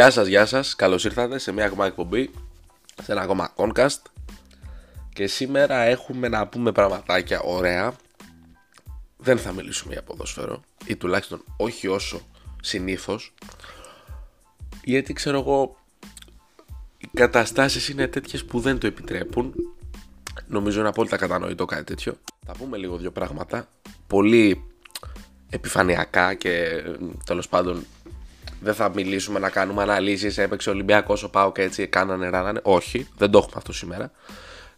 Γεια σας, γεια σας, καλώς ήρθατε σε μια ακόμα εκπομπή, σε ένα ακόμα Concast. Και σήμερα έχουμε να πούμε πραγματάκια ωραία. Δεν θα μιλήσουμε για ποδόσφαιρο ή τουλάχιστον όχι όσο συνήθως. Γιατί ξέρω εγώ οι καταστάσεις είναι τέτοιες που δεν το επιτρέπουν. Νομίζω είναι απόλυτα κατανοητό κάτι τέτοιο. Θα πούμε λίγο δύο πράγματα πολύ επιφανειακά και τέλος πάντων δεν θα μιλήσουμε να κάνουμε αναλύσεις έπαιξε ο Ολυμπιακός ο Πάο και έτσι κάνανε ράνανε όχι δεν το έχουμε αυτό σήμερα.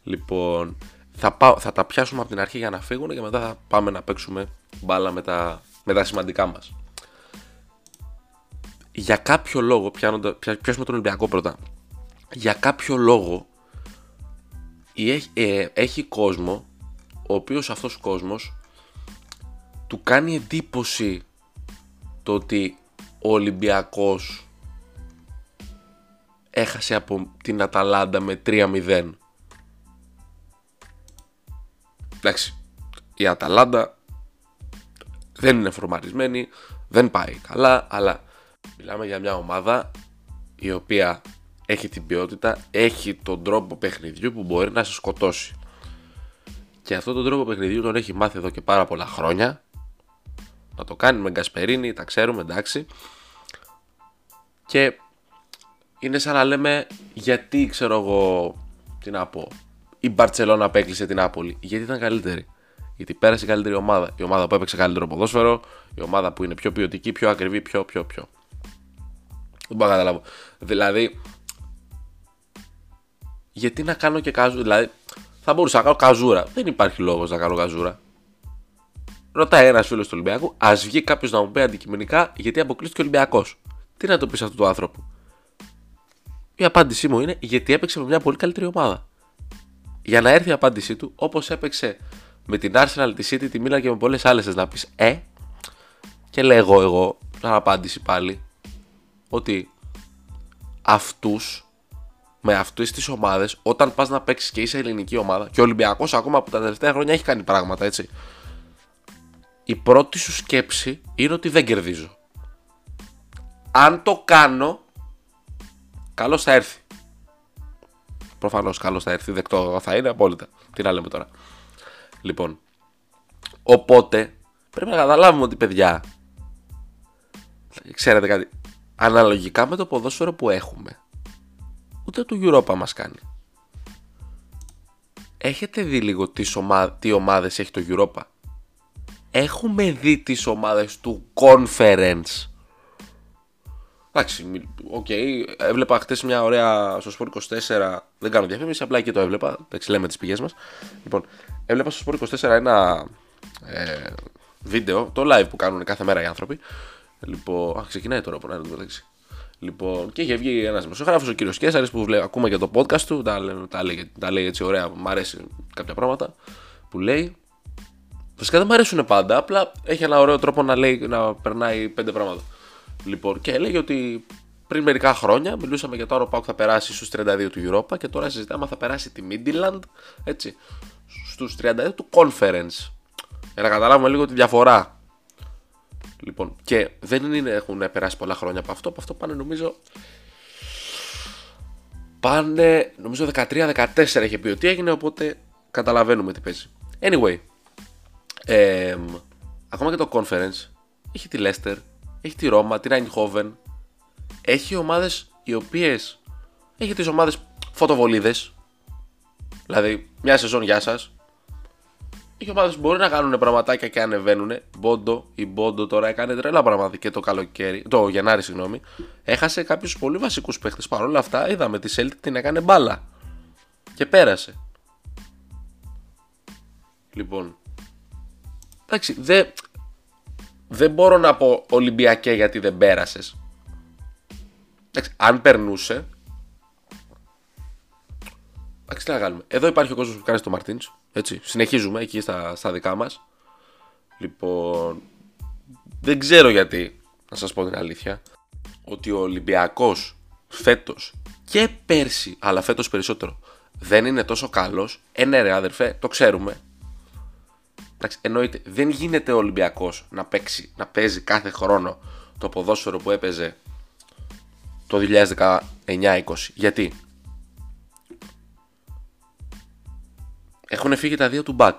Λοιπόν θα, θα τα πιάσουμε από την αρχή για να φύγουν και μετά θα πάμε να παίξουμε μπάλα με τα, με τα σημαντικά μας. Για κάποιο λόγο πιάνοντα, πιάσουμε τον Ολυμπιακό πρώτα. Για κάποιο λόγο έχει, ε, έχει κόσμο ο οποίος αυτός ο κόσμος του κάνει εντύπωση το ότι ο Ολυμπιακός έχασε από την Αταλάντα με 3-0. Εντάξει, η Αταλάντα δεν είναι φορμαρισμένη, δεν πάει καλά, αλλά μιλάμε για μια ομάδα η οποία έχει την ποιότητα, έχει τον τρόπο παιχνιδιού που μπορεί να σε σκοτώσει. Και αυτό τον τρόπο παιχνιδιού τον έχει μάθει εδώ και πάρα πολλά χρόνια να το κάνει με Γκασπερίνη, τα ξέρουμε εντάξει. Και είναι σαν να λέμε γιατί ξέρω εγώ τι να πω. Η Μπαρτσελώνα απέκλεισε την Άπολη. Γιατί ήταν καλύτερη. Γιατί πέρασε η καλύτερη ομάδα. Η ομάδα που έπαιξε καλύτερο ποδόσφαιρο. Η ομάδα που είναι πιο ποιοτική, πιο ακριβή, πιο, πιο, πιο. Δεν μπορώ να καταλάβω. Δηλαδή, γιατί να κάνω και καζούρα. Δηλαδή, θα μπορούσα να κάνω καζούρα. Δεν υπάρχει λόγος να κάνω καζούρα. Ρωτάει ένας φίλος του Ολυμπιακού, ας βγει κάποιος να μου πει αντικειμενικά γιατί αποκλείστηκε ο Ολυμπιακός. Τι να το πεις αυτού του άνθρωπου; Η απάντησή μου είναι γιατί έπαιξε με μια πολύ καλύτερη ομάδα. Για να έρθει η απάντησή του, όπως έπαιξε με την Arsenal, τη City, τη Milan και με πολλές άλλες, να πεις Ε, και λέγω εγώ, σαν απάντηση πάλι, ότι αυτούς με αυτές τις ομάδες, όταν πας να παίξεις και είσαι ελληνική ομάδα, και ο Ολυμπιακός ακόμα από τα τελευταία χρόνια έχει κάνει πράγματα έτσι η πρώτη σου σκέψη είναι ότι δεν κερδίζω. Αν το κάνω, καλώς θα έρθει. Προφανώς καλώς θα έρθει, δεκτό θα είναι απόλυτα. Τι να λέμε τώρα. Λοιπόν, οπότε πρέπει να καταλάβουμε ότι παιδιά, ξέρετε κάτι, αναλογικά με το ποδόσφαιρο που έχουμε, ούτε το Europa μας κάνει. Έχετε δει λίγο τι, ομα... τι ομάδες έχει το Europa; Έχουμε δει τις ομάδες του conference. Εντάξει, OK, okay, έβλεπα χτες μια ωραία στο Sport 24, δεν κάνω διαφήμιση, απλά και το έβλεπα, εντάξει λέμε τις πηγές μας. Λοιπόν, έβλεπα στο Sport 24 ένα ε, βίντεο, το live που κάνουν κάθε μέρα οι άνθρωποι. Λοιπόν, α, ξεκινάει τώρα που να το μεταξύ. Λοιπόν, και είχε βγει ένας δημοσιογράφος, ο κύριος Κέσσαρη, που βλέπει, ακούμε και το podcast του, τα, τα, λέει, τα λέει έτσι ωραία, μου αρέσει κάποια πράγματα που λέει. Φυσικά δεν μου αρέσουν πάντα, απλά έχει ένα ωραίο τρόπο να, λέει, να περνάει πέντε πράγματα. Λοιπόν, και έλεγε ότι πριν μερικά χρόνια μιλούσαμε για το άρο που θα περάσει στους 32 του Europa και τώρα συζητάμε αν θα περάσει τη Midland έτσι, στους 32 του Conference. Για να καταλάβουμε λίγο τη διαφορά. Λοιπόν, και δεν είναι, έχουν περάσει πολλά χρόνια από αυτό. Από αυτό πάνε νομίζω. Πάνε νομίζω 13-14 έχει πει ότι έγινε, οπότε καταλαβαίνουμε τι παίζει. Anyway, ε, ακόμα και το Conference έχει τη Leicester, έχει τη Ρώμα, τη Eindhoven. Έχει ομάδες οι οποίες έχει τις ομάδες φωτοβολίδες. Δηλαδή, μια σεζόν γεια σας. Έχει ομάδες που μπορεί να κάνουν πραγματάκια και ανεβαίνουν. Μπόντο, η Μπόντο τώρα έκανε τρελά πράγματα και το καλοκαίρι, το Γενάρη, συγγνώμη. Έχασε κάποιους πολύ βασικούς παίχτες. Παρ' όλα αυτά, είδαμε τη Celtic την έκανε μπάλα. Και πέρασε. Λοιπόν, Εντάξει, δεν, δεν μπορώ να πω Ολυμπιακέ γιατί δεν πέρασες. αν περνούσε. Εντάξει, τι να κάνουμε. Εδώ υπάρχει ο κόσμος που κάνει το Μαρτίν. Έτσι. Συνεχίζουμε εκεί στα, στα δικά μας. Λοιπόν. Δεν ξέρω γιατί, να σας πω την αλήθεια, ότι ο Ολυμπιακός φέτος και πέρσι, αλλά φέτος περισσότερο, δεν είναι τόσο καλός. Ε, ναι ρε αδερφέ, το ξέρουμε. Εντάξει, εννοείται, δεν γίνεται ο Ολυμπιακός να, παίξει, να παίζει κάθε χρόνο το ποδόσφαιρο που έπαιζε το 2019-20. Γιατί; Έχουν φύγει τα δύο του back.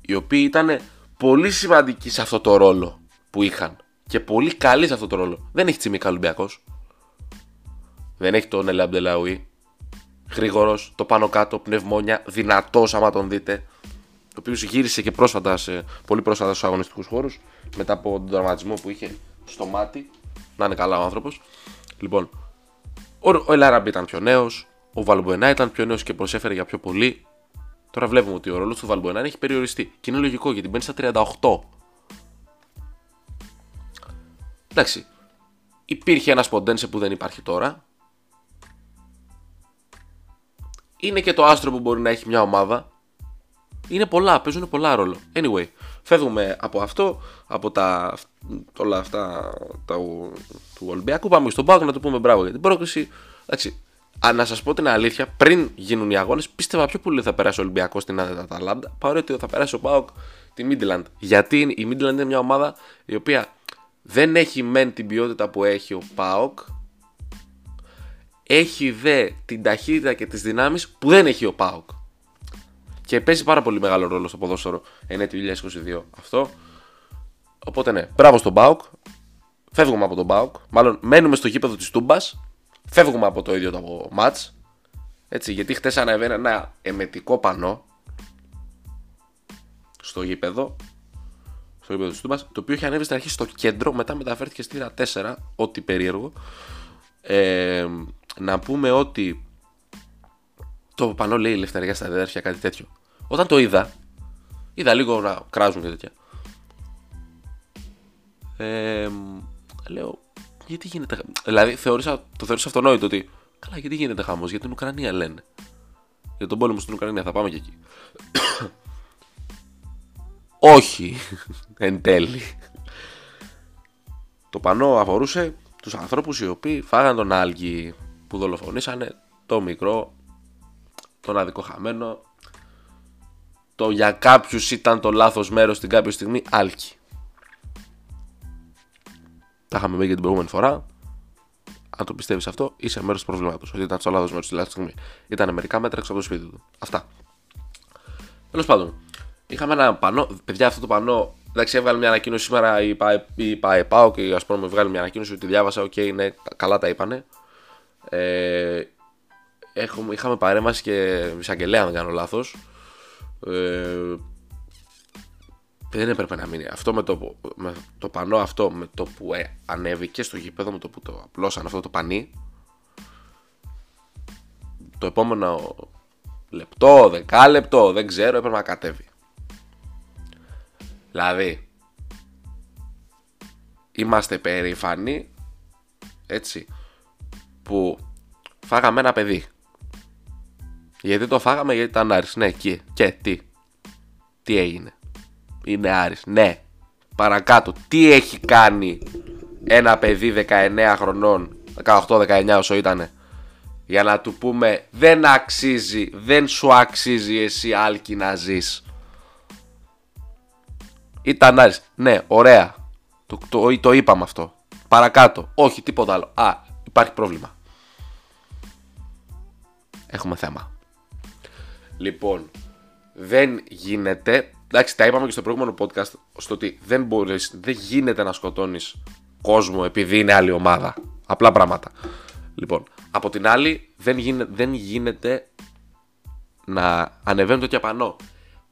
Οι οποίοι ήταν πολύ σημαντικοί σε αυτό το ρόλο που είχαν. Και πολύ καλοί σε αυτό το ρόλο. Δεν έχει τσιμίκα Ολυμπιακός. Δεν έχει τον Ελαμπτελαούι. Γρήγορος, το πάνω κάτω, πνευμόνια, δυνατός άμα τον δείτε. Το οποίος γύρισε και πρόσφατα σε, πολύ πρόσφατα στους αγωνιστικούς χώρους μετά από τον τραυματισμό που είχε στο μάτι. Να είναι καλά ο άνθρωπος. Λοιπόν, ο, ο Ελάραμπ ήταν πιο νέος. Ο Βαλμποενά ήταν πιο νέος και προσέφερε για πιο πολύ. Τώρα βλέπουμε ότι ο ρόλος του Βαλμποενά έχει περιοριστεί. Και είναι λογικό γιατί μπαίνει στα 38. Εντάξει. Υπήρχε ένας Ποντένσε που δεν υπάρχει τώρα. Είναι και το άστρο που μπορεί να έχει μια ομάδα. Είναι πολλά, παίζουν πολλά ρόλο. Anyway, φεύγουμε από αυτό, από τα, όλα αυτά τα, του Ολυμπιακού. Πάμε στον Πάοκ να το πούμε μπράβο για την πρόκληση. Εντάξει, αν να σας πω την αλήθεια, πριν γίνουν οι αγώνες, πίστευα πιο πολύ θα περάσει ο Ολυμπιακός στην Αταλάντα παρότι θα περάσει ο Πάοκ τη Midland. Γιατί η Midland είναι μια ομάδα η οποία δεν έχει μεν την ποιότητα που έχει ο Πάοκ, έχει δε την ταχύτητα και τις δυνάμεις που δεν έχει ο ΠΑΟΚ. Και παίζει πάρα πολύ μεγάλο ρόλο στο ποδόσφαιρο εν 2022 αυτό. Οπότε ναι, μπράβο στον ΠΑΟΚ. Φεύγουμε από τον ΠΑΟΚ. Μάλλον μένουμε στο γήπεδο της Τούμπας. Φεύγουμε από το ίδιο το μάτς. Έτσι, γιατί χτες ανέβαινε ένα εμετικό πανό στο γήπεδο στο γήπεδο της Τούμπας, το οποίο είχε ανέβει στην αρχή στο κέντρο, μετά μεταφέρθηκε στη 4, ό,τι περίεργο. Ε, να πούμε ότι το πανό λέει ελευθερία στα αδέρφια, κάτι τέτοιο. Όταν το είδα, είδα λίγο να κράζουν και τέτοια. Ε, λέω, γιατί γίνεται Δηλαδή, θεώρησα, το θεώρησα αυτονόητο ότι. Καλά, γιατί γίνεται χαμός, για την Ουκρανία λένε. Για τον πόλεμο στην Ουκρανία, θα πάμε και εκεί. Όχι, εν τέλει. Το πανό αφορούσε τους ανθρώπους οι οποίοι φάγαν τον άλγη που δολοφονήσανε το μικρό, τον αδικοχαμένο, το για κάποιους ήταν το λάθος μέρος στην κάποια στιγμή άλκη. Τα είχαμε πει και την προηγούμενη φορά. Αν το πιστεύεις αυτό, είσαι μέρος του προβλήματος. Ότι ήταν στο λάθος μέρος τη λάθο στιγμή. Ήταν μερικά μέτρα έξω από το σπίτι του. Αυτά. Τέλος πάντων, είχαμε ένα πανό. Παιδιά, αυτό το πανό. Εντάξει, έβγαλε μια ανακοίνωση σήμερα η ΠΑΕ ΠΑΟΚ ας πούμε βγάλει μια ανακοίνωση ότι διάβασα. OK, okay, ναι, καλά τα είπανε. Ε, έχουμε, είχαμε παρέμβαση και εισαγγελέα, αν δεν κάνω λάθος. Ε, δεν έπρεπε να μείνει. Αυτό με το, με το πανό αυτό, με το που ε, ανέβηκε στο γήπεδο, με το που το απλώσαν αυτό το πανί, το επόμενο λεπτό, δεκάλεπτο, δεν ξέρω, έπρεπε να κατέβει. Δηλαδή, είμαστε περήφανοι, έτσι, που φάγαμε ένα παιδί. Γιατί το φάγαμε, γιατί ήταν Άρης. Ναι, και, και τι. Τι έγινε. Είναι Άρης. Ναι. Παρακάτω. Τι έχει κάνει ένα παιδί 19 χρονών, 18-19 όσο ήτανε, για να του πούμε δεν αξίζει, δεν σου αξίζει εσύ άλκη να ζεις. Ήταν Άρης. Ναι, ωραία. Το, το, το είπαμε αυτό. Παρακάτω. Όχι, τίποτα άλλο. Α, υπάρχει πρόβλημα. Έχουμε θέμα. Λοιπόν, δεν γίνεται. Εντάξει, τα είπαμε και στο προηγούμενο podcast στο ότι δεν μπορείς, δεν γίνεται να σκοτώνεις κόσμο επειδή είναι άλλη ομάδα. Απλά πράγματα. Λοιπόν, από την άλλη δεν, γίνεται, δεν γίνεται να ανεβαίνουν τέτοια πανό.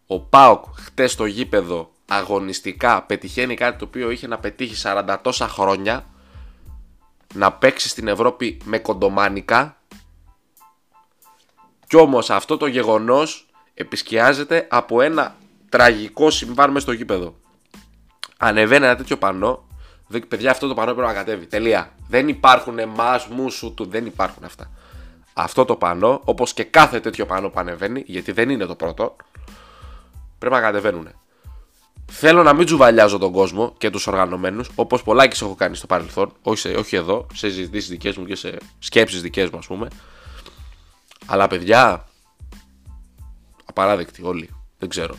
Ο Πάοκ χτες στο γήπεδο αγωνιστικά πετυχαίνει κάτι το οποίο είχε να πετύχει 40 τόσα χρόνια να παίξει στην Ευρώπη με κοντομάνικα κι όμως αυτό το γεγονός επισκιάζεται από ένα τραγικό συμβάν μέσα στο γήπεδο. Ανεβαίνει ένα τέτοιο πανό, παιδιά αυτό το πανό πρέπει να κατέβει, τελεία. Δεν υπάρχουν εμάς, μουσου του, δεν υπάρχουν αυτά. Αυτό το πανό, όπως και κάθε τέτοιο πανό που ανεβαίνει, γιατί δεν είναι το πρώτο, πρέπει να κατεβαίνουν. Θέλω να μην τζουβαλιάζω τον κόσμο και τους οργανωμένους, όπως πολλάκις έχω κάνει στο παρελθόν, όχι, όχι εδώ, σε συζητήσεις δικές μου και σε σκέψεις δικές μου, ας πούμε. Αλλά παιδιά, απαράδεκτοι όλοι, δεν ξέρω.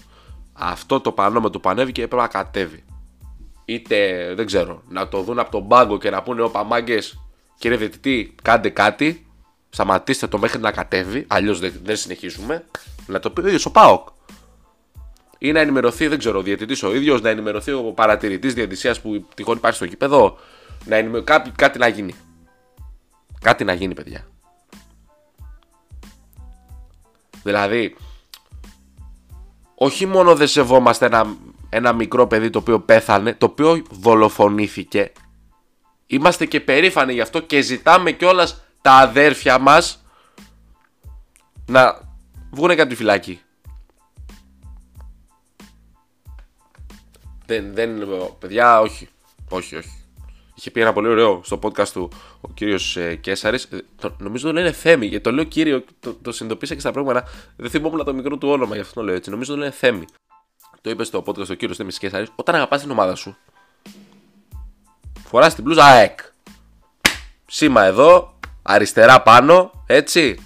Αυτό το πανό με το πανέβηκε έπρεπε να κατέβει. Είτε, δεν ξέρω, να το δουν από τον πάγκο και να πούνε ο παμάγκε, Κύριε Διαιτητή, κάντε κάτι. Σταματήστε το μέχρι να κατέβει. Αλλιώς δεν, δεν συνεχίζουμε. Να το πει ο ίδιος ο Πάοκ. Ή να ενημερωθεί, δεν ξέρω, ο διαιτητής ο ίδιος, να ενημερωθεί ο παρατηρητής διαιτησίας που τυχόν υπάρχει στο γήπεδο. Να ενημερω... κάτι, κάτι να γίνει. Κάτι να γίνει, παιδιά. Δηλαδή, όχι μόνο δεν σεβόμαστε ένα, ένα μικρό παιδί το οποίο πέθανε, το οποίο δολοφονήθηκε. Είμαστε και περήφανοι γι' αυτό και ζητάμε κιόλας τα αδέρφια μας να βγουν από τη φυλάκη. Δεν, δεν, παιδιά, όχι. Όχι, όχι. Είχε πει ένα πολύ ωραίο στο podcast του ο κύριος ε, Κέσσαρη. Ε, νομίζω το λένε Θέμη. Γιατί το λέω κύριο, το, το συνειδητοποίησα και στα προηγούμενα. Δεν θυμόμουν το μικρό του όνομα, γι' αυτό το λέω έτσι. Νομίζω το λένε Θέμη. Το είπε στο podcast ο κύριος Θέμης Κέσσαρη. Όταν αγαπάς την ομάδα σου, φοράς την μπλούζα ΑΕΚ. Σήμα εδώ, αριστερά πάνω, έτσι.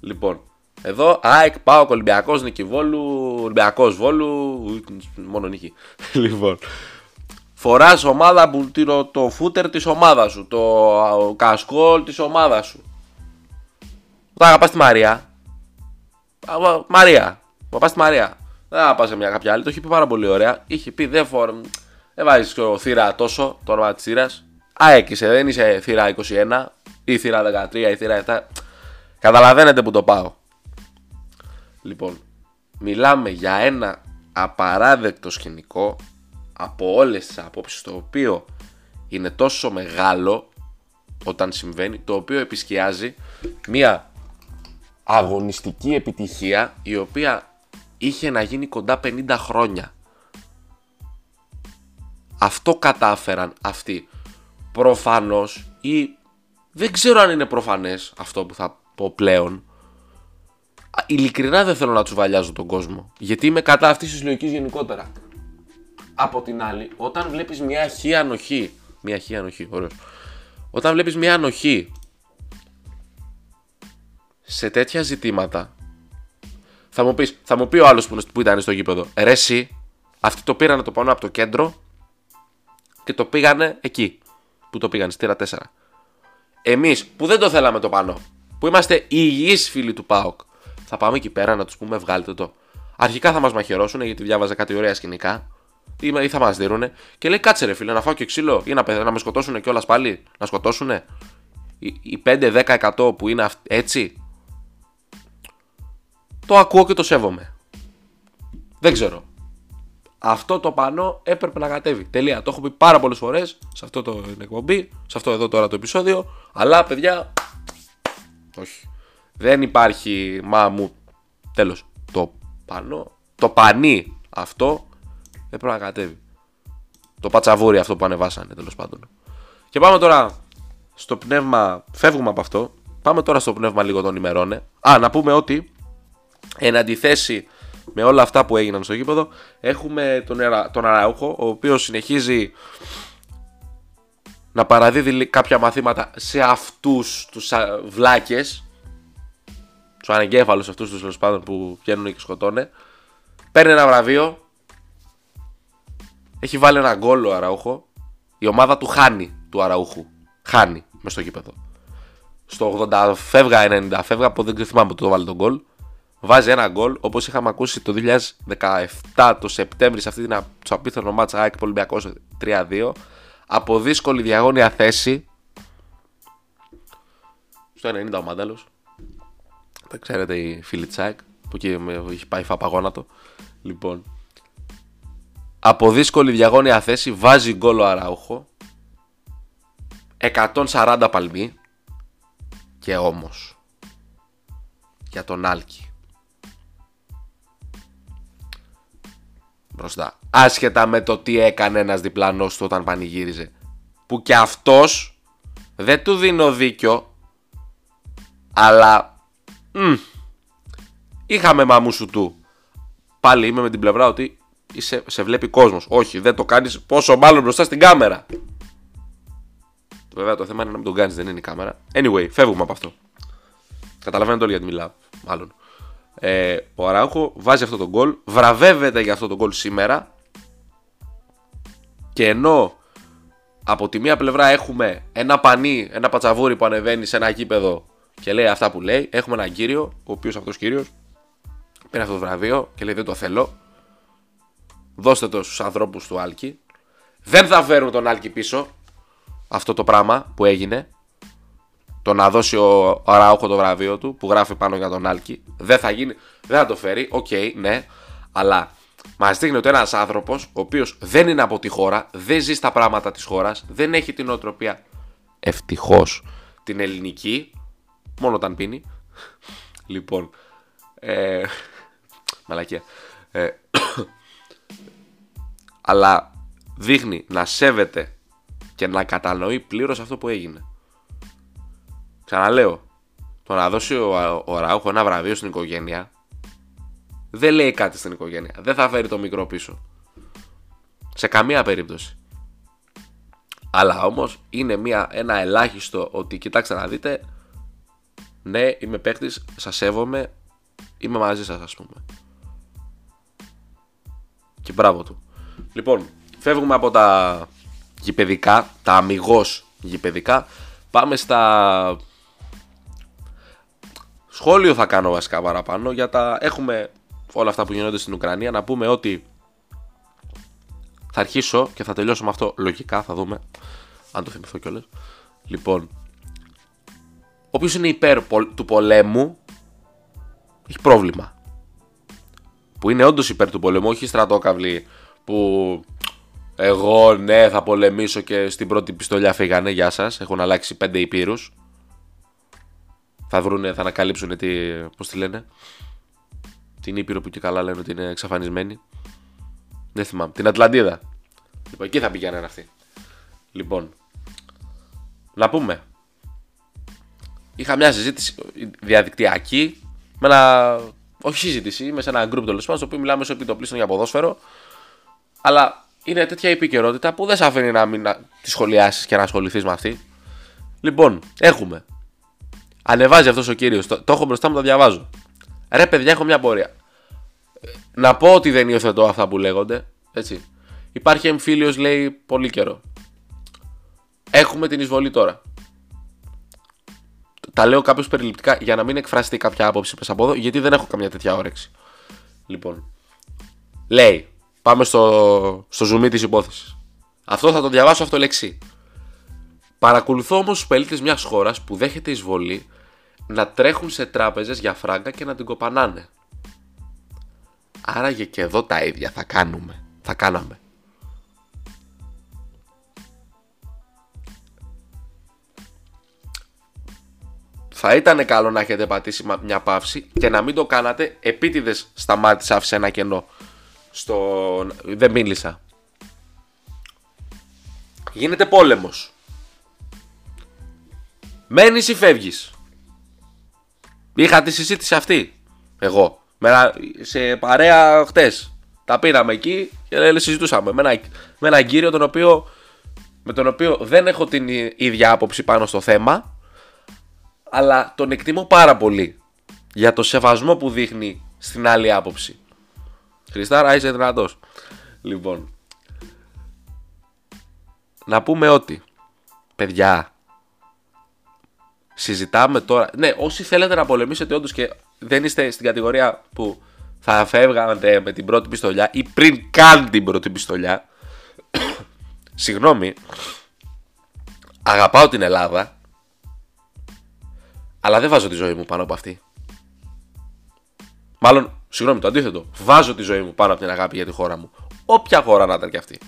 Λοιπόν, εδώ ΑΕΚ, πάω Ολυμπιακός, Νικηβόλου, Ολυμπιακός Βόλου, μόνο νίκη. λοιπόν, φοράς ομάδα που το, το φούτερ της ομάδας σου, το κασκόλ της ομάδας σου. Όταν αγαπάς τη Μαρία, Μαρία, αγαπά τη Μαρία. Δεν θα πας σε μια κάποια άλλη, το έχει πει πάρα πολύ ωραία. Είχε πει δεν φορ... Δεν βάζεις θύρα τόσο, το όνομα της θύρας. Αέκησε, δεν είσαι θύρα 21 ή θύρα 13 ή θύρα 7. Καταλαβαίνετε που το πάω. Λοιπόν, μιλάμε για ένα απαράδεκτο σκηνικό από όλες τις απόψεις το οποίο είναι τόσο μεγάλο όταν συμβαίνει το οποίο επισκιάζει μια αγωνιστική επιτυχία η οποία είχε να γίνει κοντά 50 χρόνια. Αυτό κατάφεραν αυτοί. Προφανώς ή δεν ξέρω αν είναι προφανές αυτό που θα πω πλέον. Ειλικρινά δεν θέλω να τους βαλιάζω τον κόσμο γιατί είμαι κατά αυτής της λογικής γενικότερα από την άλλη, όταν βλέπεις μια χή ανοχή, μια χή ανοχή, ωραίος, όταν βλέπεις μια ανοχή σε τέτοια ζητήματα, θα μου, πεις, θα μου πει ο άλλος που, που ήταν στο γήπεδο, ρε εσύ, αυτοί το πήρανε το πάνω από το κέντρο και το πήγανε εκεί, που το πήγανε, στήρα 4. Εμείς που δεν το θέλαμε το πάνω, που είμαστε οι υγιείς φίλοι του ΠΑΟΚ, θα πάμε εκεί πέρα να τους πούμε βγάλτε το. Αρχικά θα μας μαχαιρώσουν γιατί διάβαζα κάτι ωραία σκηνικά ή θα μας δίνουνε. Και λέει κάτσε ρε φίλε να φάω και ξύλο ή να, να με σκοτώσουν κιόλας πάλι. Να σκοτώσουν. Οι 5-10% που είναι έτσι. Το ακούω και το σέβομαι. Δεν ξέρω. Αυτό το πανό έπρεπε να κατέβει. Τελεία. Το έχω πει πάρα πολλές φορές σε αυτό το εκπομπή, σε αυτό εδώ τώρα το επεισόδιο. Αλλά παιδιά. Όχι. Δεν υπάρχει μα μου. Τέλος. Το πανό. Το πανί αυτό έπρεπε να κατέβει. Το πατσαβούρι αυτό που ανεβάσανε τέλος πάντων. Και πάμε τώρα στο πνεύμα. Φεύγουμε από αυτό. Πάμε τώρα στο πνεύμα λίγο των ημερών. Ε. Α, να πούμε ότι εν αντιθέσει με όλα αυτά που έγιναν στο γήπεδο, έχουμε τον, τον Αραούχο, ο οποίος συνεχίζει να παραδίδει κάποια μαθήματα σε αυτούς τους βλάκες, τους ανεγκέφαλους αυτούς τους τέλος πάντων που βγαίνουν και σκοτώνε. Παίρνει ένα βραβείο, έχει βάλει ένα γκολ ο Αραούχο. Η ομάδα του χάνει του Αραούχου. Χάνει μες στο γήπεδο. Στο 80 φεύγα 90 φεύγα από δεν θυμάμαι που το βάλει τον γκολ. Βάζει ένα γκολ όπως είχαμε ακούσει το 2017 το Σεπτέμβρη σε αυτή την απίθανο μάτσα ΑΕΚ Ολυμπιακός 3-2. Από δύσκολη διαγώνια θέση. Στο 90 ο Μάνταλος. Τα ξέρετε οι φίλοι Τσάικ που εκεί έχει πάει φαπαγόνατο. Λοιπόν, από δύσκολη διαγώνια θέση βάζει γκολ ο Αράουχο 140 παλμοί. Και όμως για τον Άλκη. Μπροστά. Άσχετα με το τι έκανε ένας διπλανός του όταν πανηγύριζε. Που και αυτός δεν του δίνω δίκιο αλλά μ, είχαμε μαμούσου του πάλι είμαι με την πλευρά ότι είσαι, σε βλέπει κόσμος. Όχι, δεν το κάνεις. Πόσο μάλλον μπροστά στην κάμερα. Βέβαια το θέμα είναι να μην τον κάνεις, δεν είναι η κάμερα. Anyway, φεύγουμε από αυτό. Καταλαβαίνετε όλοι γιατί μιλάω, μάλλον. Ε, ο Αράουχο βάζει αυτό το γκολ, βραβεύεται για αυτό το γκολ σήμερα και ενώ από τη μία πλευρά έχουμε ένα πανί, ένα πατσαβούρι που ανεβαίνει σε ένα γήπεδο και λέει αυτά που λέει. Έχουμε έναν κύριο, ο οποίος αυτός κύριος πήρε αυτό το βραβείο και λέει δεν το θέλω. Δώστε το στους ανθρώπους του Άλκη. Δεν θα φέρουν τον Άλκη πίσω αυτό το πράγμα που έγινε. Το να δώσει ο, ο Αραούχο το βραβείο του που γράφει πάνω για τον Άλκη. Δεν θα γίνει, δεν θα το φέρει. OK, okay, ναι. Αλλά Μας δείχνει ότι ένας άνθρωπος, ο οποίος δεν είναι από τη χώρα, δεν ζει στα πράγματα της χώρας, δεν έχει την οτροπία ευτυχώς την ελληνική, μόνο όταν πίνει. λοιπόν. Ε, μαλακία. Ε, αλλά δείχνει να σέβεται και να κατανοεί πλήρως αυτό που έγινε. Ξαναλέω, το να δώσει ο, ο Ραούχο ένα βραβείο στην οικογένεια δεν λέει κάτι στην οικογένεια. Δεν θα φέρει το μικρό πίσω. Σε καμία περίπτωση. Αλλά όμως είναι μια, ένα ελάχιστο ότι κοιτάξτε να δείτε. Ναι, είμαι παίκτης, σας σέβομαι, είμαι μαζί σας, ας πούμε. Και μπράβο του. Λοιπόν, φεύγουμε από τα γηπαιδικά, τα αμυγός γηπαιδικά. Πάμε στα. Σχόλιο θα κάνω βασικά παραπάνω για τα. Έχουμε όλα αυτά που γίνονται στην Ουκρανία να πούμε ότι θα αρχίσω και θα τελειώσω με αυτό λογικά, θα δούμε αν το θυμηθώ κιόλας. Λοιπόν, όποιος είναι υπέρ του πολέμου έχει πρόβλημα. Που είναι όντως υπέρ του πολέμου, όχι στρατόκαυλοι που εγώ ναι θα πολεμήσω και στην πρώτη πιστολιά φύγανε, γεια σας, έχουν αλλάξει πέντε υπήρους. Θα βρούνε, θα ανακαλύψουν τι, πώς τη λένε, την Ήπειρο που και καλά λένε ότι είναι εξαφανισμένη. Δεν θυμάμαι. Την Ατλαντίδα. Λοιπόν, εκεί θα πηγαίνουν αυτοί. Λοιπόν, να πούμε. Είχα μια συζήτηση διαδικτυακή με ένα. Όχι συζήτηση, με σε ένα group τέλος πάντων, στο οποίο μιλάμε σε επιτοπλίστων για ποδόσφαιρο. Αλλά είναι τέτοια επικαιρότητα που δεν σε αφήνει να μην τη σχολιάσεις και να ασχοληθείς με αυτή. Λοιπόν, έχουμε. Ανεβάζει αυτός ο κύριος. Το, το έχω μπροστά μου, το διαβάζω. Ρε παιδιά, έχω μια πορεία. Να πω ότι δεν υιοθετώ αυτά που λέγονται. Έτσι. Υπάρχει εμφύλιος, λέει, πολύ καιρό. Έχουμε την εισβολή τώρα. Τα λέω κάποιο περιληπτικά για να μην εκφραστεί κάποια άποψη πες από εδώ, γιατί δεν έχω καμιά τέτοια όρεξη. Λοιπόν. Λέει. Πάμε στο, στο zoom της υπόθεσης. Αυτό θα το διαβάσω αυτό λεξί. Παρακολουθώ όμως τους πελίτε μιας χώρας που δέχεται εισβολή να τρέχουν σε τράπεζες για φράγκα και να την κοπανάνε. Άραγε και εδώ τα ίδια θα κάνουμε. Θα κάναμε. Θα ήταν καλό να έχετε πατήσει μια παύση και να μην το κάνατε επίτηδες σταμάτησα άφησε ένα κενό. Στο... Δεν μίλησα. Γίνεται πόλεμος. Μένεις ή φεύγεις; Είχα τη συζήτηση αυτή. Εγώ. σε παρέα χτες. Τα πήραμε εκεί και συζητούσαμε με ένα, με έναν κύριο τον οποίο, με τον οποίο δεν έχω την ίδια άποψη πάνω στο θέμα. Αλλά τον εκτιμώ πάρα πολύ για το σεβασμό που δείχνει στην άλλη άποψη. Χριστάρα, είσαι δυνατός. Λοιπόν. Να πούμε ότι, παιδιά, συζητάμε τώρα. Ναι, όσοι θέλετε να πολεμήσετε όντως και δεν είστε στην κατηγορία που θα φεύγατε με την πρώτη πιστολιά ή πριν καν την πρώτη πιστολιά. Συγγνώμη. Αγαπάω την Ελλάδα. Αλλά δεν βάζω τη ζωή μου πάνω από αυτή. Μάλλον, συγγνώμη, το αντίθετο. Βάζω τη ζωή μου πάνω από την αγάπη για τη χώρα μου. Όποια χώρα να ήταν και αυτή.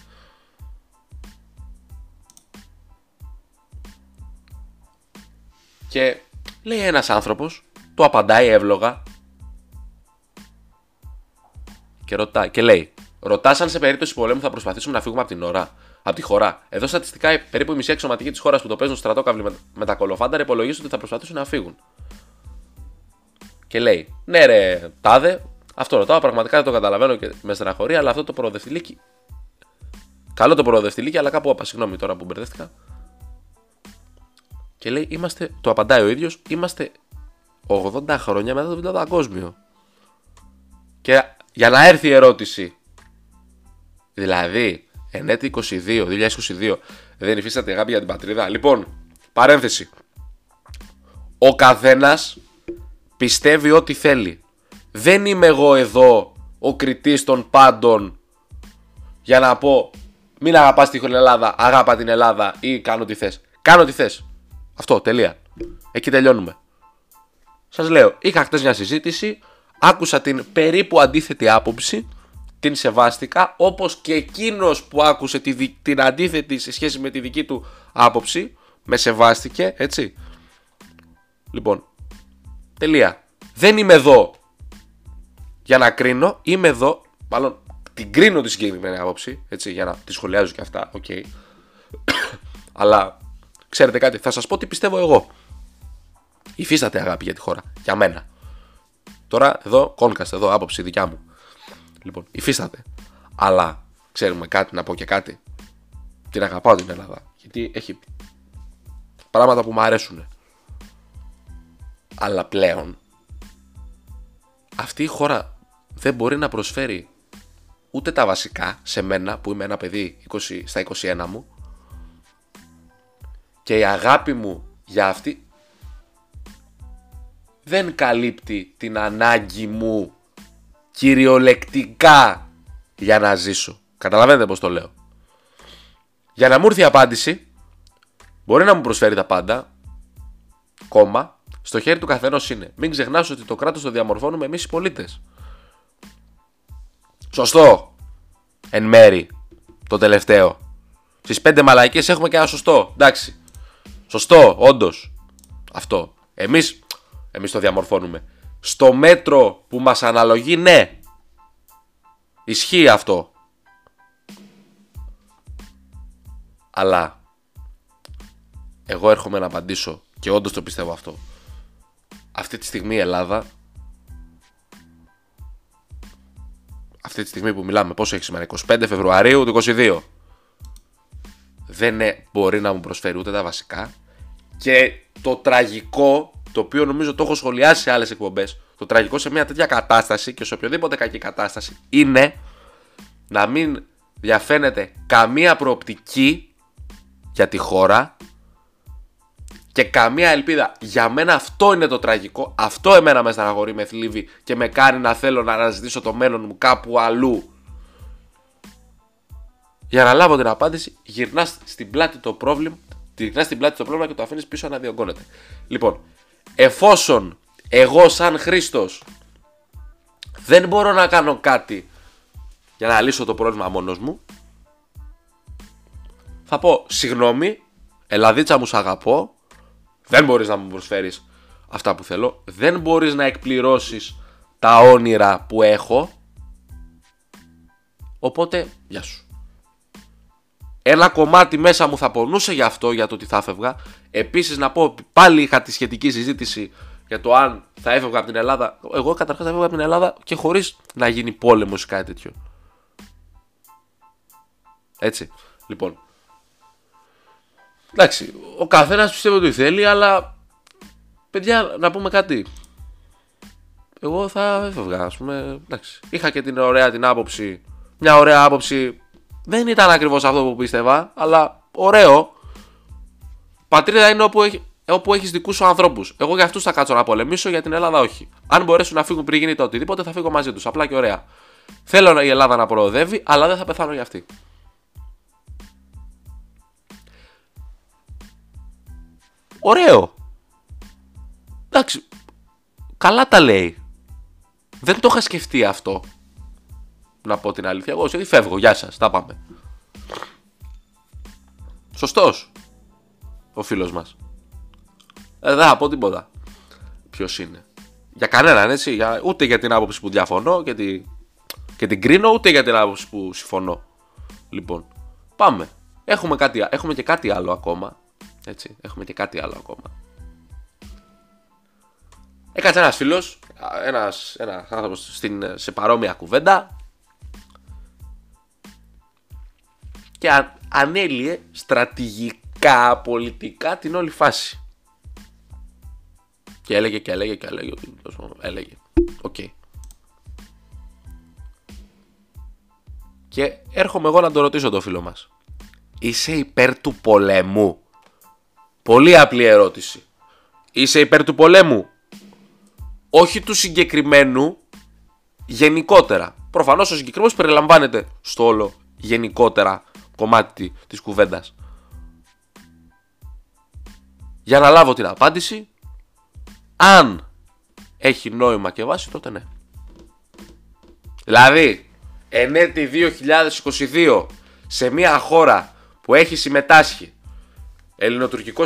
Και λέει ένας άνθρωπος, το απαντάει εύλογα και, ρωτά, και λέει: Ρωτάς αν σε περίπτωση πολέμου θα προσπαθήσουμε να φύγουμε από την ώρα. Από τη χώρα. Εδώ στατιστικά περίπου η μισή αξιωματική της χώρας που το παίζουν στρατόκαυλοι με, με τα κολοφάνταρ υπολογίζουν ότι θα προσπαθήσουν να φύγουν. Και λέει: Ναι, ρε, τάδε, αυτό ρωτάω. Πραγματικά δεν το καταλαβαίνω και με στεναχωρεί, αλλά αυτό το προοδευτηλίκι. Καλό το προοδευτηλίκι, αλλά κάπου απα, συγγνώμη τώρα που μπερδεύτηκα. Και λέει, είμαστε, το απαντάει ο ίδιος, είμαστε 80 χρόνια μετά το Β' Παγκόσμιο. Και για να έρθει η ερώτηση, δηλαδή, εν έτη 22, 2022, Δεν υφίσταται αγάπη για την πατρίδα. Λοιπόν, παρένθεση. Ο καθένας πιστεύει ό,τι θέλει. Δεν είμαι εγώ εδώ ο κριτής των πάντων για να πω μην αγαπάς την Ελλάδα, αγάπα την Ελλάδα ή κάνω τι θες. Κάνω τι θες. Αυτό, τελεία. Εκεί τελειώνουμε. Σας λέω, είχα χτες μια συζήτηση, άκουσα την περίπου αντίθετη άποψη, την σεβάστηκα, όπως και εκείνος που άκουσε τη, την αντίθετη σε σχέση με τη δική του άποψη, με σεβάστηκε, έτσι. Λοιπόν, τελεία. Δεν είμαι εδώ για να κρίνω, είμαι εδώ, μάλλον την κρίνω τη συγκεκριμένη άποψη, έτσι, για να τη σχολιάζω και αυτά, OK. Okay. Αλλά ξέρετε κάτι, θα σας πω τι πιστεύω εγώ. Υφίσταται αγάπη για τη χώρα, για μένα. Τώρα εδώ, κόνκαστε εδώ, άποψη δικιά μου. Λοιπόν, υφίσταται. Αλλά ξέρουμε κάτι, να πω και κάτι. Την αγαπάω την Ελλάδα. Γιατί έχει πράγματα που μου αρέσουν. Αλλά πλέον αυτή η χώρα δεν μπορεί να προσφέρει ούτε τα βασικά σε μένα που είμαι ένα παιδί 20, στα 21 μου και η αγάπη μου για αυτή δεν καλύπτει την ανάγκη μου κυριολεκτικά για να ζήσω. Καταλαβαίνετε πώς το λέω. Για να μου έρθει η απάντηση, μπορεί να μου προσφέρει τα πάντα, κόμμα, στο χέρι του καθενός είναι. Μην ξεχνάς ότι το κράτος το διαμορφώνουμε εμείς οι πολίτες. Σωστό. Εν μέρη. Το τελευταίο. Στις πέντε μαλαϊκέ έχουμε και ένα σωστό. Εντάξει. Σωστό, όντως. Αυτό. Εμείς εμείς το διαμορφώνουμε. Στο μέτρο που μας αναλογεί, ναι. Ισχύει αυτό. Αλλά εγώ έρχομαι να απαντήσω και όντως το πιστεύω αυτό. Αυτή τη στιγμή η Ελλάδα αυτή τη στιγμή που μιλάμε, πόσο έχει σήμερα, 25 Φεβρουαρίου του 22. Δεν μπορεί να μου προσφέρει ούτε τα βασικά. Και το τραγικό, το οποίο νομίζω το έχω σχολιάσει σε άλλες εκπομπές, το τραγικό σε μια τέτοια κατάσταση και σε οποιοδήποτε κακή κατάσταση είναι να μην διαφαίνεται καμία προοπτική για τη χώρα και καμία ελπίδα. Για μένα αυτό είναι το τραγικό. Αυτό εμένα με στεναχωρεί, με θλίβει και με κάνει να θέλω να αναζητήσω το μέλλον μου κάπου αλλού. Για να λάβω την απάντηση, γυρνάς στην πλάτη το πρόβλημα, γυρνάς στην πλάτη το πρόβλημα και το αφήνεις πίσω να διωγγώνεται. Λοιπόν, εφόσον εγώ σαν Χρήστος δεν μπορώ να κάνω κάτι για να λύσω το πρόβλημα μόνος μου, θα πω συγγνώμη, Ελαδίτσα μου σ' αγαπώ, δεν μπορείς να μου προσφέρεις αυτά που θέλω. Δεν μπορείς να εκπληρώσεις τα όνειρα που έχω. Οπότε, γεια σου. Ένα κομμάτι μέσα μου θα πονούσε για αυτό, για το ότι θα έφευγα. Επίσης να πω, πάλι είχα τη σχετική συζήτηση για το αν θα έφευγα από την Ελλάδα. Εγώ καταρχάς θα έφευγα από την Ελλάδα και χωρίς να γίνει πόλεμος ή κάτι τέτοιο. Έτσι. Λοιπόν, Εντάξει, ο καθένας πιστεύει ότι θέλει, αλλά παιδιά, να πούμε κάτι. Εγώ θα έφευγα, ας πούμε. Εντάξει. Είχα και την ωραία την άποψη. Μια ωραία άποψη. Δεν ήταν ακριβώς αυτό που πίστευα, αλλά ωραίο. Πατρίδα είναι όπου, έχει, όπου έχεις δικούς σου ανθρώπους. Εγώ για αυτούς θα κάτσω να πολεμήσω, για την Ελλάδα όχι. Αν μπορέσουν να φύγουν πριν γίνει το οτιδήποτε, θα φύγω μαζί τους. Απλά και ωραία. Θέλω η Ελλάδα να προοδεύει, αλλά δεν θα πεθάνω για αυτή. Ωραίο. Εντάξει. Καλά τα λέει. Δεν το είχα σκεφτεί αυτό. Να πω την αλήθεια. Εγώ όχι φεύγω. Γεια σας. Τα πάμε. Σωστός. Ο φίλος μας. Ε, δεν θα πω τίποτα. Ποιος είναι. Για κανέναν έτσι. Για, ούτε για την άποψη που διαφωνώ και, τη, και την κρίνω, ούτε για την άποψη που συμφωνώ. Λοιπόν, πάμε. Έχουμε, κάτι, έχουμε και κάτι άλλο ακόμα έτσι, έχουμε και κάτι άλλο ακόμα. Έκατσε ένας φίλος, ένας, ένας άνθρωπος στην, σε παρόμοια κουβέντα και αν, ανέλυε στρατηγικά, πολιτικά την όλη φάση. Και έλεγε και έλεγε και έλεγε. Έλεγε. OK. Okay. Και έρχομαι εγώ να το ρωτήσω το φίλο μας. Είσαι υπέρ του πολέμου; Πολύ απλή ερώτηση. Είσαι υπέρ του πολέμου; Όχι του συγκεκριμένου, γενικότερα. Προφανώς ο συγκεκριμένος περιλαμβάνεται στο όλο γενικότερα κομμάτι της κουβέντας. Για να λάβω την απάντηση, αν έχει νόημα και βάση, τότε ναι. Δηλαδή, ενέτη 2022 σε μια χώρα που έχει συμμετάσχει Ελληνοτουρκικό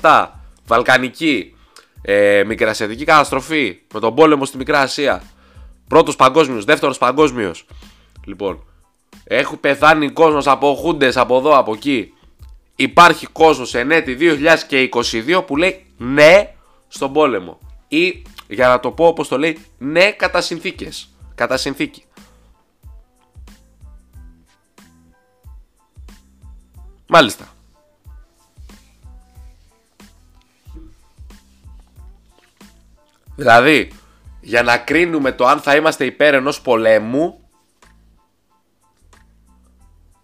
1997, Βαλκανική, ε, Μικρασιατική καταστροφή με τον πόλεμο στη Μικρά Ασία, πρώτος παγκόσμιος, δεύτερος παγκόσμιος. Λοιπόν, έχουν πεθάνει κόσμος από χούντες από εδώ, από εκεί. Υπάρχει κόσμος σε έτη 2022 που λέει ναι στον πόλεμο. Ή για να το πω όπως το λέει, ναι κατά συνθήκες. Κατά συνθήκη. Μάλιστα. Δηλαδή, για να κρίνουμε το αν θα είμαστε υπέρ ενός πολέμου,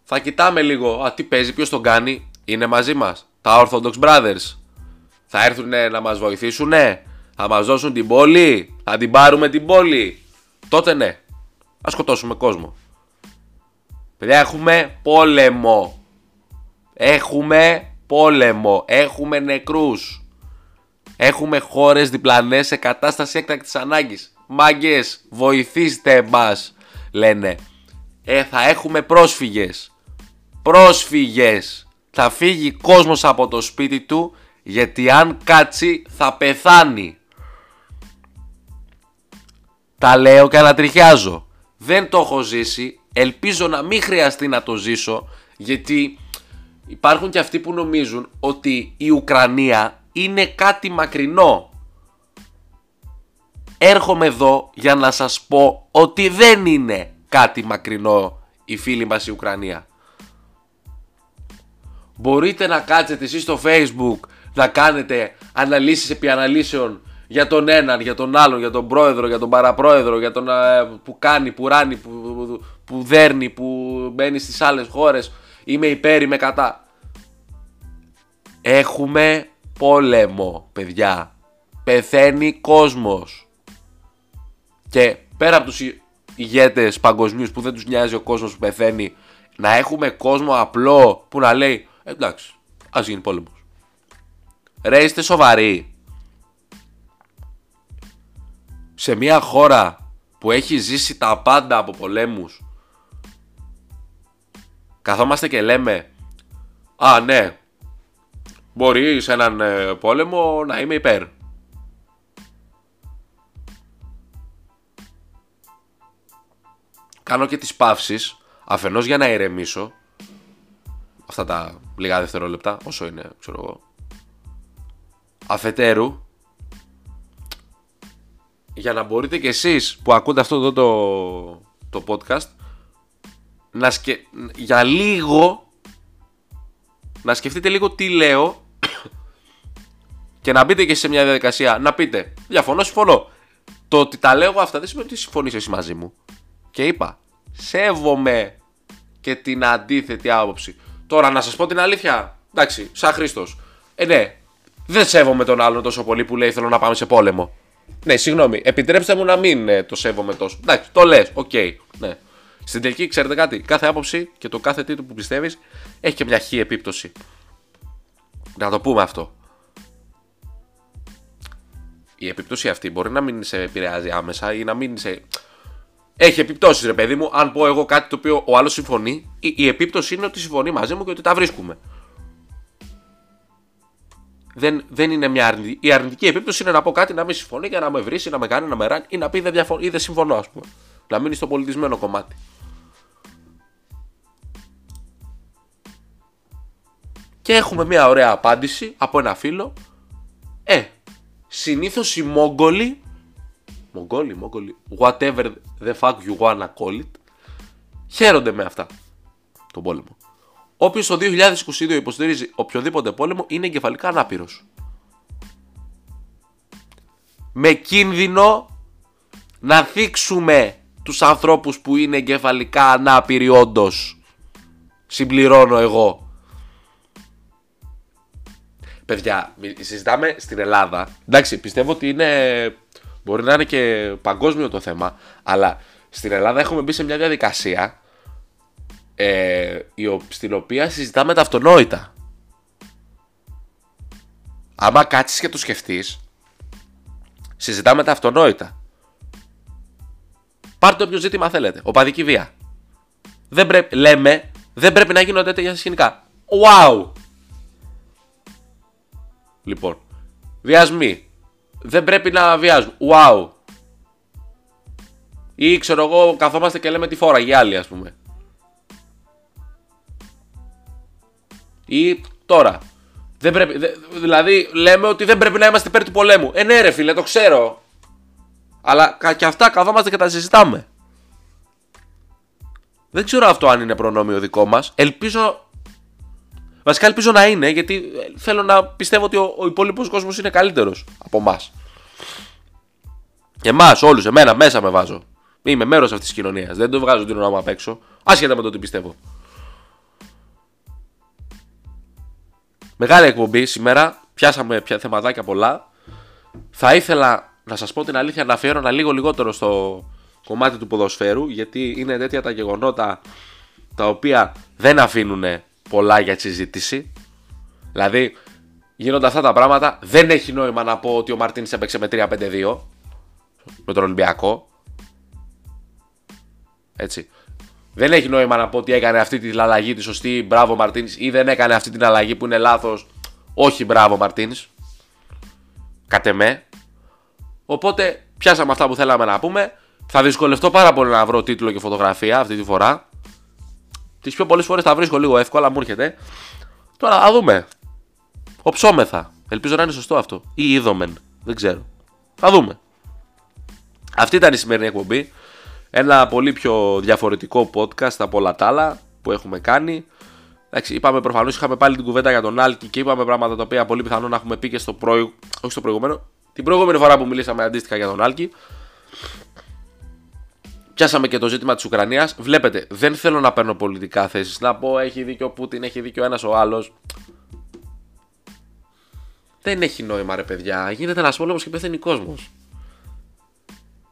θα κοιτάμε λίγο, α, τι παίζει, ποιος τον κάνει, είναι μαζί μας, τα Orthodox Brothers. Θα έρθουν να μας βοηθήσουν, θα μας δώσουν την πόλη, θα την πάρουμε την πόλη. Τότε ναι, θα σκοτώσουμε κόσμο. Παιδιά, έχουμε πόλεμο. Έχουμε πόλεμο. Έχουμε νεκρούς. Έχουμε χώρες διπλανές σε κατάσταση έκτακτης ανάγκης. Μάγκες, βοηθήστε μας, λένε. Ε, θα έχουμε πρόσφυγες. Πρόσφυγες. Θα φύγει κόσμος από το σπίτι του γιατί αν κάτσει θα πεθάνει. Τα λέω και ανατριχιάζω. Δεν το έχω ζήσει. Ελπίζω να μην χρειαστεί να το ζήσω γιατί υπάρχουν και αυτοί που νομίζουν ότι η Ουκρανία είναι κάτι μακρινό. Έρχομαι εδώ για να σας πω ότι δεν είναι κάτι μακρινό η φίλη μας η Ουκρανία. Μπορείτε να κάτσετε εσείς στο facebook να κάνετε αναλύσεις επί αναλύσεων για τον έναν, για τον άλλον, για τον πρόεδρο, για τον παραπρόεδρο, για τον ε, που κάνει, που ράνει, που, που, που δέρνει, που μπαίνει στις άλλες χώρες, είμαι υπέρ, είμαι κατά. Έχουμε πόλεμο, παιδιά. Πεθαίνει κόσμος. Και πέρα από τους ηγέτες παγκοσμίους που δεν τους νοιάζει ο κόσμος που πεθαίνει, να έχουμε κόσμο απλό που να λέει εντάξει, ας γίνει πόλεμος. Ρε είστε σοβαροί. Σε μια χώρα που έχει ζήσει τα πάντα από πολέμους καθόμαστε και λέμε Α ναι μπορεί σε έναν ε, πόλεμο να είμαι υπέρ. Κάνω και τις παύσεις αφενός για να ηρεμήσω αυτά τα λίγα δευτερόλεπτα όσο είναι ξέρω εγώ αφετέρου για να μπορείτε κι εσείς που ακούτε αυτό εδώ το, το podcast να σκε... για λίγο να σκεφτείτε λίγο τι λέω και να μπείτε και σε μια διαδικασία να πείτε διαφωνώ, συμφωνώ. Το ότι τα λέω αυτά δεν σημαίνει ότι συμφωνείς εσύ μαζί μου. Και είπα, σέβομαι και την αντίθετη άποψη. Τώρα να σας πω την αλήθεια, εντάξει, σαν Χρήστος. Ε, ναι, δεν σέβομαι τον άλλον τόσο πολύ που λέει θέλω να πάμε σε πόλεμο. Ναι, συγγνώμη, επιτρέψτε μου να μην ε, το σέβομαι τόσο. Εντάξει, το λες, OK, okay, ναι. Στην τελική, ξέρετε κάτι, κάθε άποψη και το κάθε τίτλο που πιστεύεις έχει και μια χι επίπτωση. Να το πούμε αυτό. Η επίπτωση αυτή μπορεί να μην σε επηρεάζει άμεσα ή να μην σε. Έχει επιπτώσεις, ρε παιδί μου. Αν πω εγώ κάτι το οποίο ο άλλος συμφωνεί, η, η επίπτωση είναι ότι συμφωνεί μαζί μου και ότι τα βρίσκουμε. Δεν, δεν είναι μια αρνητική. Η αρνητική επίπτωση είναι να πω κάτι να μην συμφωνεί και να με βρει, να με κάνει, να με ράνει ή να πει δεν, διαφο... ή δεν συμφωνώ, ας πούμε. Να μείνει στο πολιτισμένο κομμάτι. Και έχουμε μια ωραία απάντηση από ένα φίλο. Ε, συνήθως οι Μόγγολοι, Μογγόλοι, Μόγγολοι, whatever the fuck you wanna call it, χαίρονται με αυτά, τον πόλεμο. Όποιος το 2022 υποστηρίζει οποιοδήποτε πόλεμο είναι εγκεφαλικά ανάπηρος. Με κίνδυνο να θίξουμε τους ανθρώπους που είναι εγκεφαλικά ανάπηροι όντως συμπληρώνω εγώ. Παιδιά, συζητάμε στην Ελλάδα. Εντάξει, πιστεύω ότι είναι. Μπορεί να είναι και παγκόσμιο το θέμα, αλλά στην Ελλάδα έχουμε μπει σε μια διαδικασία ε, στην οποία συζητάμε τα αυτονόητα. Άμα κάτσεις και το σκεφτείς, συζητάμε τα αυτονόητα. Πάρτε όποιο ζήτημα θέλετε. Οπαδική βία. Δεν πρέπει, λέμε, δεν πρέπει να γίνονται τέτοια σκηνικά. Wow! Λοιπόν, βιασμοί. Δεν πρέπει να βιάζουν. Wow! Ή ξέρω εγώ, καθόμαστε και λέμε τη φόρα για άλλη, ας πούμε. Ή τώρα. Δεν πρέπει, δηλαδή, λέμε ότι δεν πρέπει να είμαστε υπέρ του πολέμου. Ε, ναι, ρε φίλε, το ξέρω. Αλλά και αυτά καθόμαστε και τα συζητάμε. Δεν ξέρω αυτό αν είναι προνόμιο δικό μας. Ελπίζω. Βασικά ελπίζω να είναι, γιατί θέλω να πιστεύω ότι ο, ο υπόλοιπος κόσμος είναι καλύτερος από εμάς. Εμάς, όλους, εμένα, μέσα με βάζω. Είμαι μέρος αυτής της κοινωνίας. Δεν το βγάζω την όνομα απ' έξω. Άσχετα με το τι πιστεύω. Μεγάλη εκπομπή σήμερα. Πιάσαμε πια θεματάκια πολλά. Θα ήθελα να σας πω την αλήθεια να αφιέρωνα λίγο λιγότερο στο κομμάτι του ποδοσφαίρου γιατί είναι τέτοια τα γεγονότα τα οποία δεν αφήνουν πολλά για συζήτηση. Δηλαδή γίνονται αυτά τα πράγματα δεν έχει νόημα να πω ότι ο Μαρτίνς έπαιξε με 3-5-2 με τον Ολυμπιακό. Έτσι. Δεν έχει νόημα να πω ότι έκανε αυτή την αλλαγή τη σωστή, μπράβο Μαρτίνς, ή δεν έκανε αυτή την αλλαγή που είναι λάθος, όχι μπράβο Μαρτίνς. Κατ' με. Οπότε πιάσαμε αυτά που θέλαμε να πούμε. Θα δυσκολευτώ πάρα πολύ να βρω τίτλο και φωτογραφία αυτή τη φορά. Τις πιο πολλές φορές τα βρίσκω λίγο εύκολα, μου έρχεται. Τώρα θα δούμε. Οψόμεθα. Ελπίζω να είναι σωστό αυτό. Ή είδομεν. Δεν ξέρω. Θα δούμε. Αυτή ήταν η σημερινή εκπομπή. Ένα πολύ πιο διαφορετικό podcast από όλα τα άλλα που έχουμε κάνει. Εντάξει, είπαμε προφανώς, είχαμε πάλι την κουβέντα για τον Άλκη και είπαμε πράγματα τα οποία πολύ πιθανό να έχουμε πει και στο, προηγ... όχι στο προηγούμενο. Την προηγούμενη φορά που μιλήσαμε αντίστοιχα για τον Άλκη. Πιάσαμε και το ζήτημα της Ουκρανίας. Βλέπετε, δεν θέλω να παίρνω πολιτικά θέσεις. Να πω έχει δίκιο ο Πούτιν, έχει δίκιο ένας ο άλλος. Δεν έχει νόημα, ρε παιδιά. Γίνεται ένας πόλεμος και πεθαίνει κόσμος.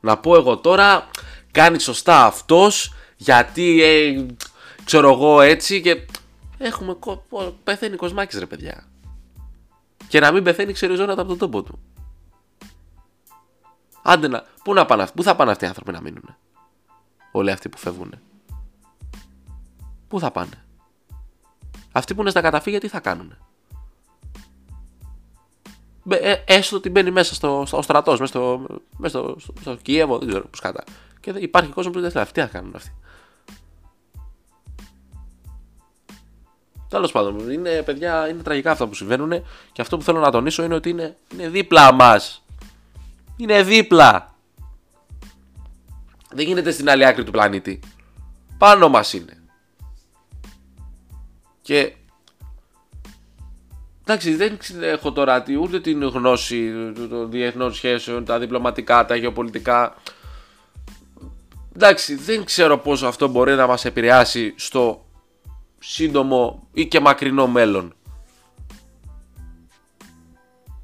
Να πω εγώ τώρα, κάνει σωστά αυτός γιατί ε, ξέρω εγώ έτσι και έχουμε πεθαίνει κοσμάκης ρε παιδιά και να μην πεθαίνει ξεριζώνεται από τον τόπο του άντε να, πού, να πάνε, πού θα πάνε αυτοί οι άνθρωποι να μείνουν όλοι αυτοί που φεύγουν πού θα πάνε; Αυτοί που είναι στα καταφύγια τι θα κάνουν ε, έστω ότι μπαίνει μέσα στο, στο στρατός, μέσα στο, μέσα στο, στο, στο Κιέβο, δεν ξέρω πώς κατά. Και υπάρχει κόσμος που δεν θέλει. Αυτοί θα κάνουν αυτοί. Τέλος πάντων, είναι παιδιά, είναι τραγικά αυτά που συμβαίνουν και αυτό που θέλω να τονίσω είναι ότι είναι, είναι δίπλα μας. Είναι δίπλα. Δεν γίνεται στην άλλη άκρη του πλανήτη. Πάνω μας είναι. Και Εντάξει, δεν έχω τώρα ούτε την γνώση των διεθνών σχέσεων, τα διπλωματικά, τα γεωπολιτικά. Εντάξει, δεν ξέρω πόσο αυτό μπορεί να μας επηρεάσει στο σύντομο ή και μακρινό μέλλον.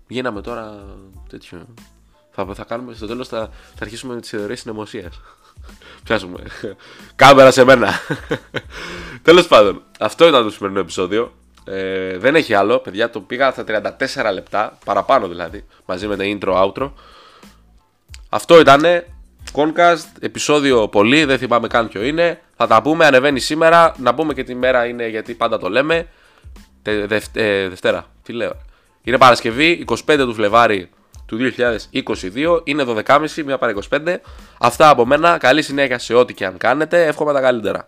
Γίναμε τώρα τέτοιο. Θα, θα κάνουμε στο τέλος θα, θα αρχίσουμε με τις θεωρίες συνωμοσίας. Πιάσουμε. Κάμερα σε μένα. Τέλος πάντων, αυτό ήταν το σημερινό επεισόδιο. Ε, δεν έχει άλλο, παιδιά. Το πήγα στα 34 λεπτά, παραπάνω δηλαδή, μαζί με το intro-outro. Αυτό ήταν Concast, επεισόδιο πολύ, δεν θυμάμαι καν ποιο είναι. Θα τα πούμε, ανεβαίνει σήμερα. Να πούμε και τη μέρα είναι γιατί πάντα το λέμε. Τε, ε, Δευτέρα, τι λέω. Είναι Παρασκευή, 25 του Φλεβάρι του 2022. Είναι 12.30, μία παρα 25. Αυτά από μένα. Καλή συνέχεια σε ό,τι και αν κάνετε. Εύχομαι τα καλύτερα.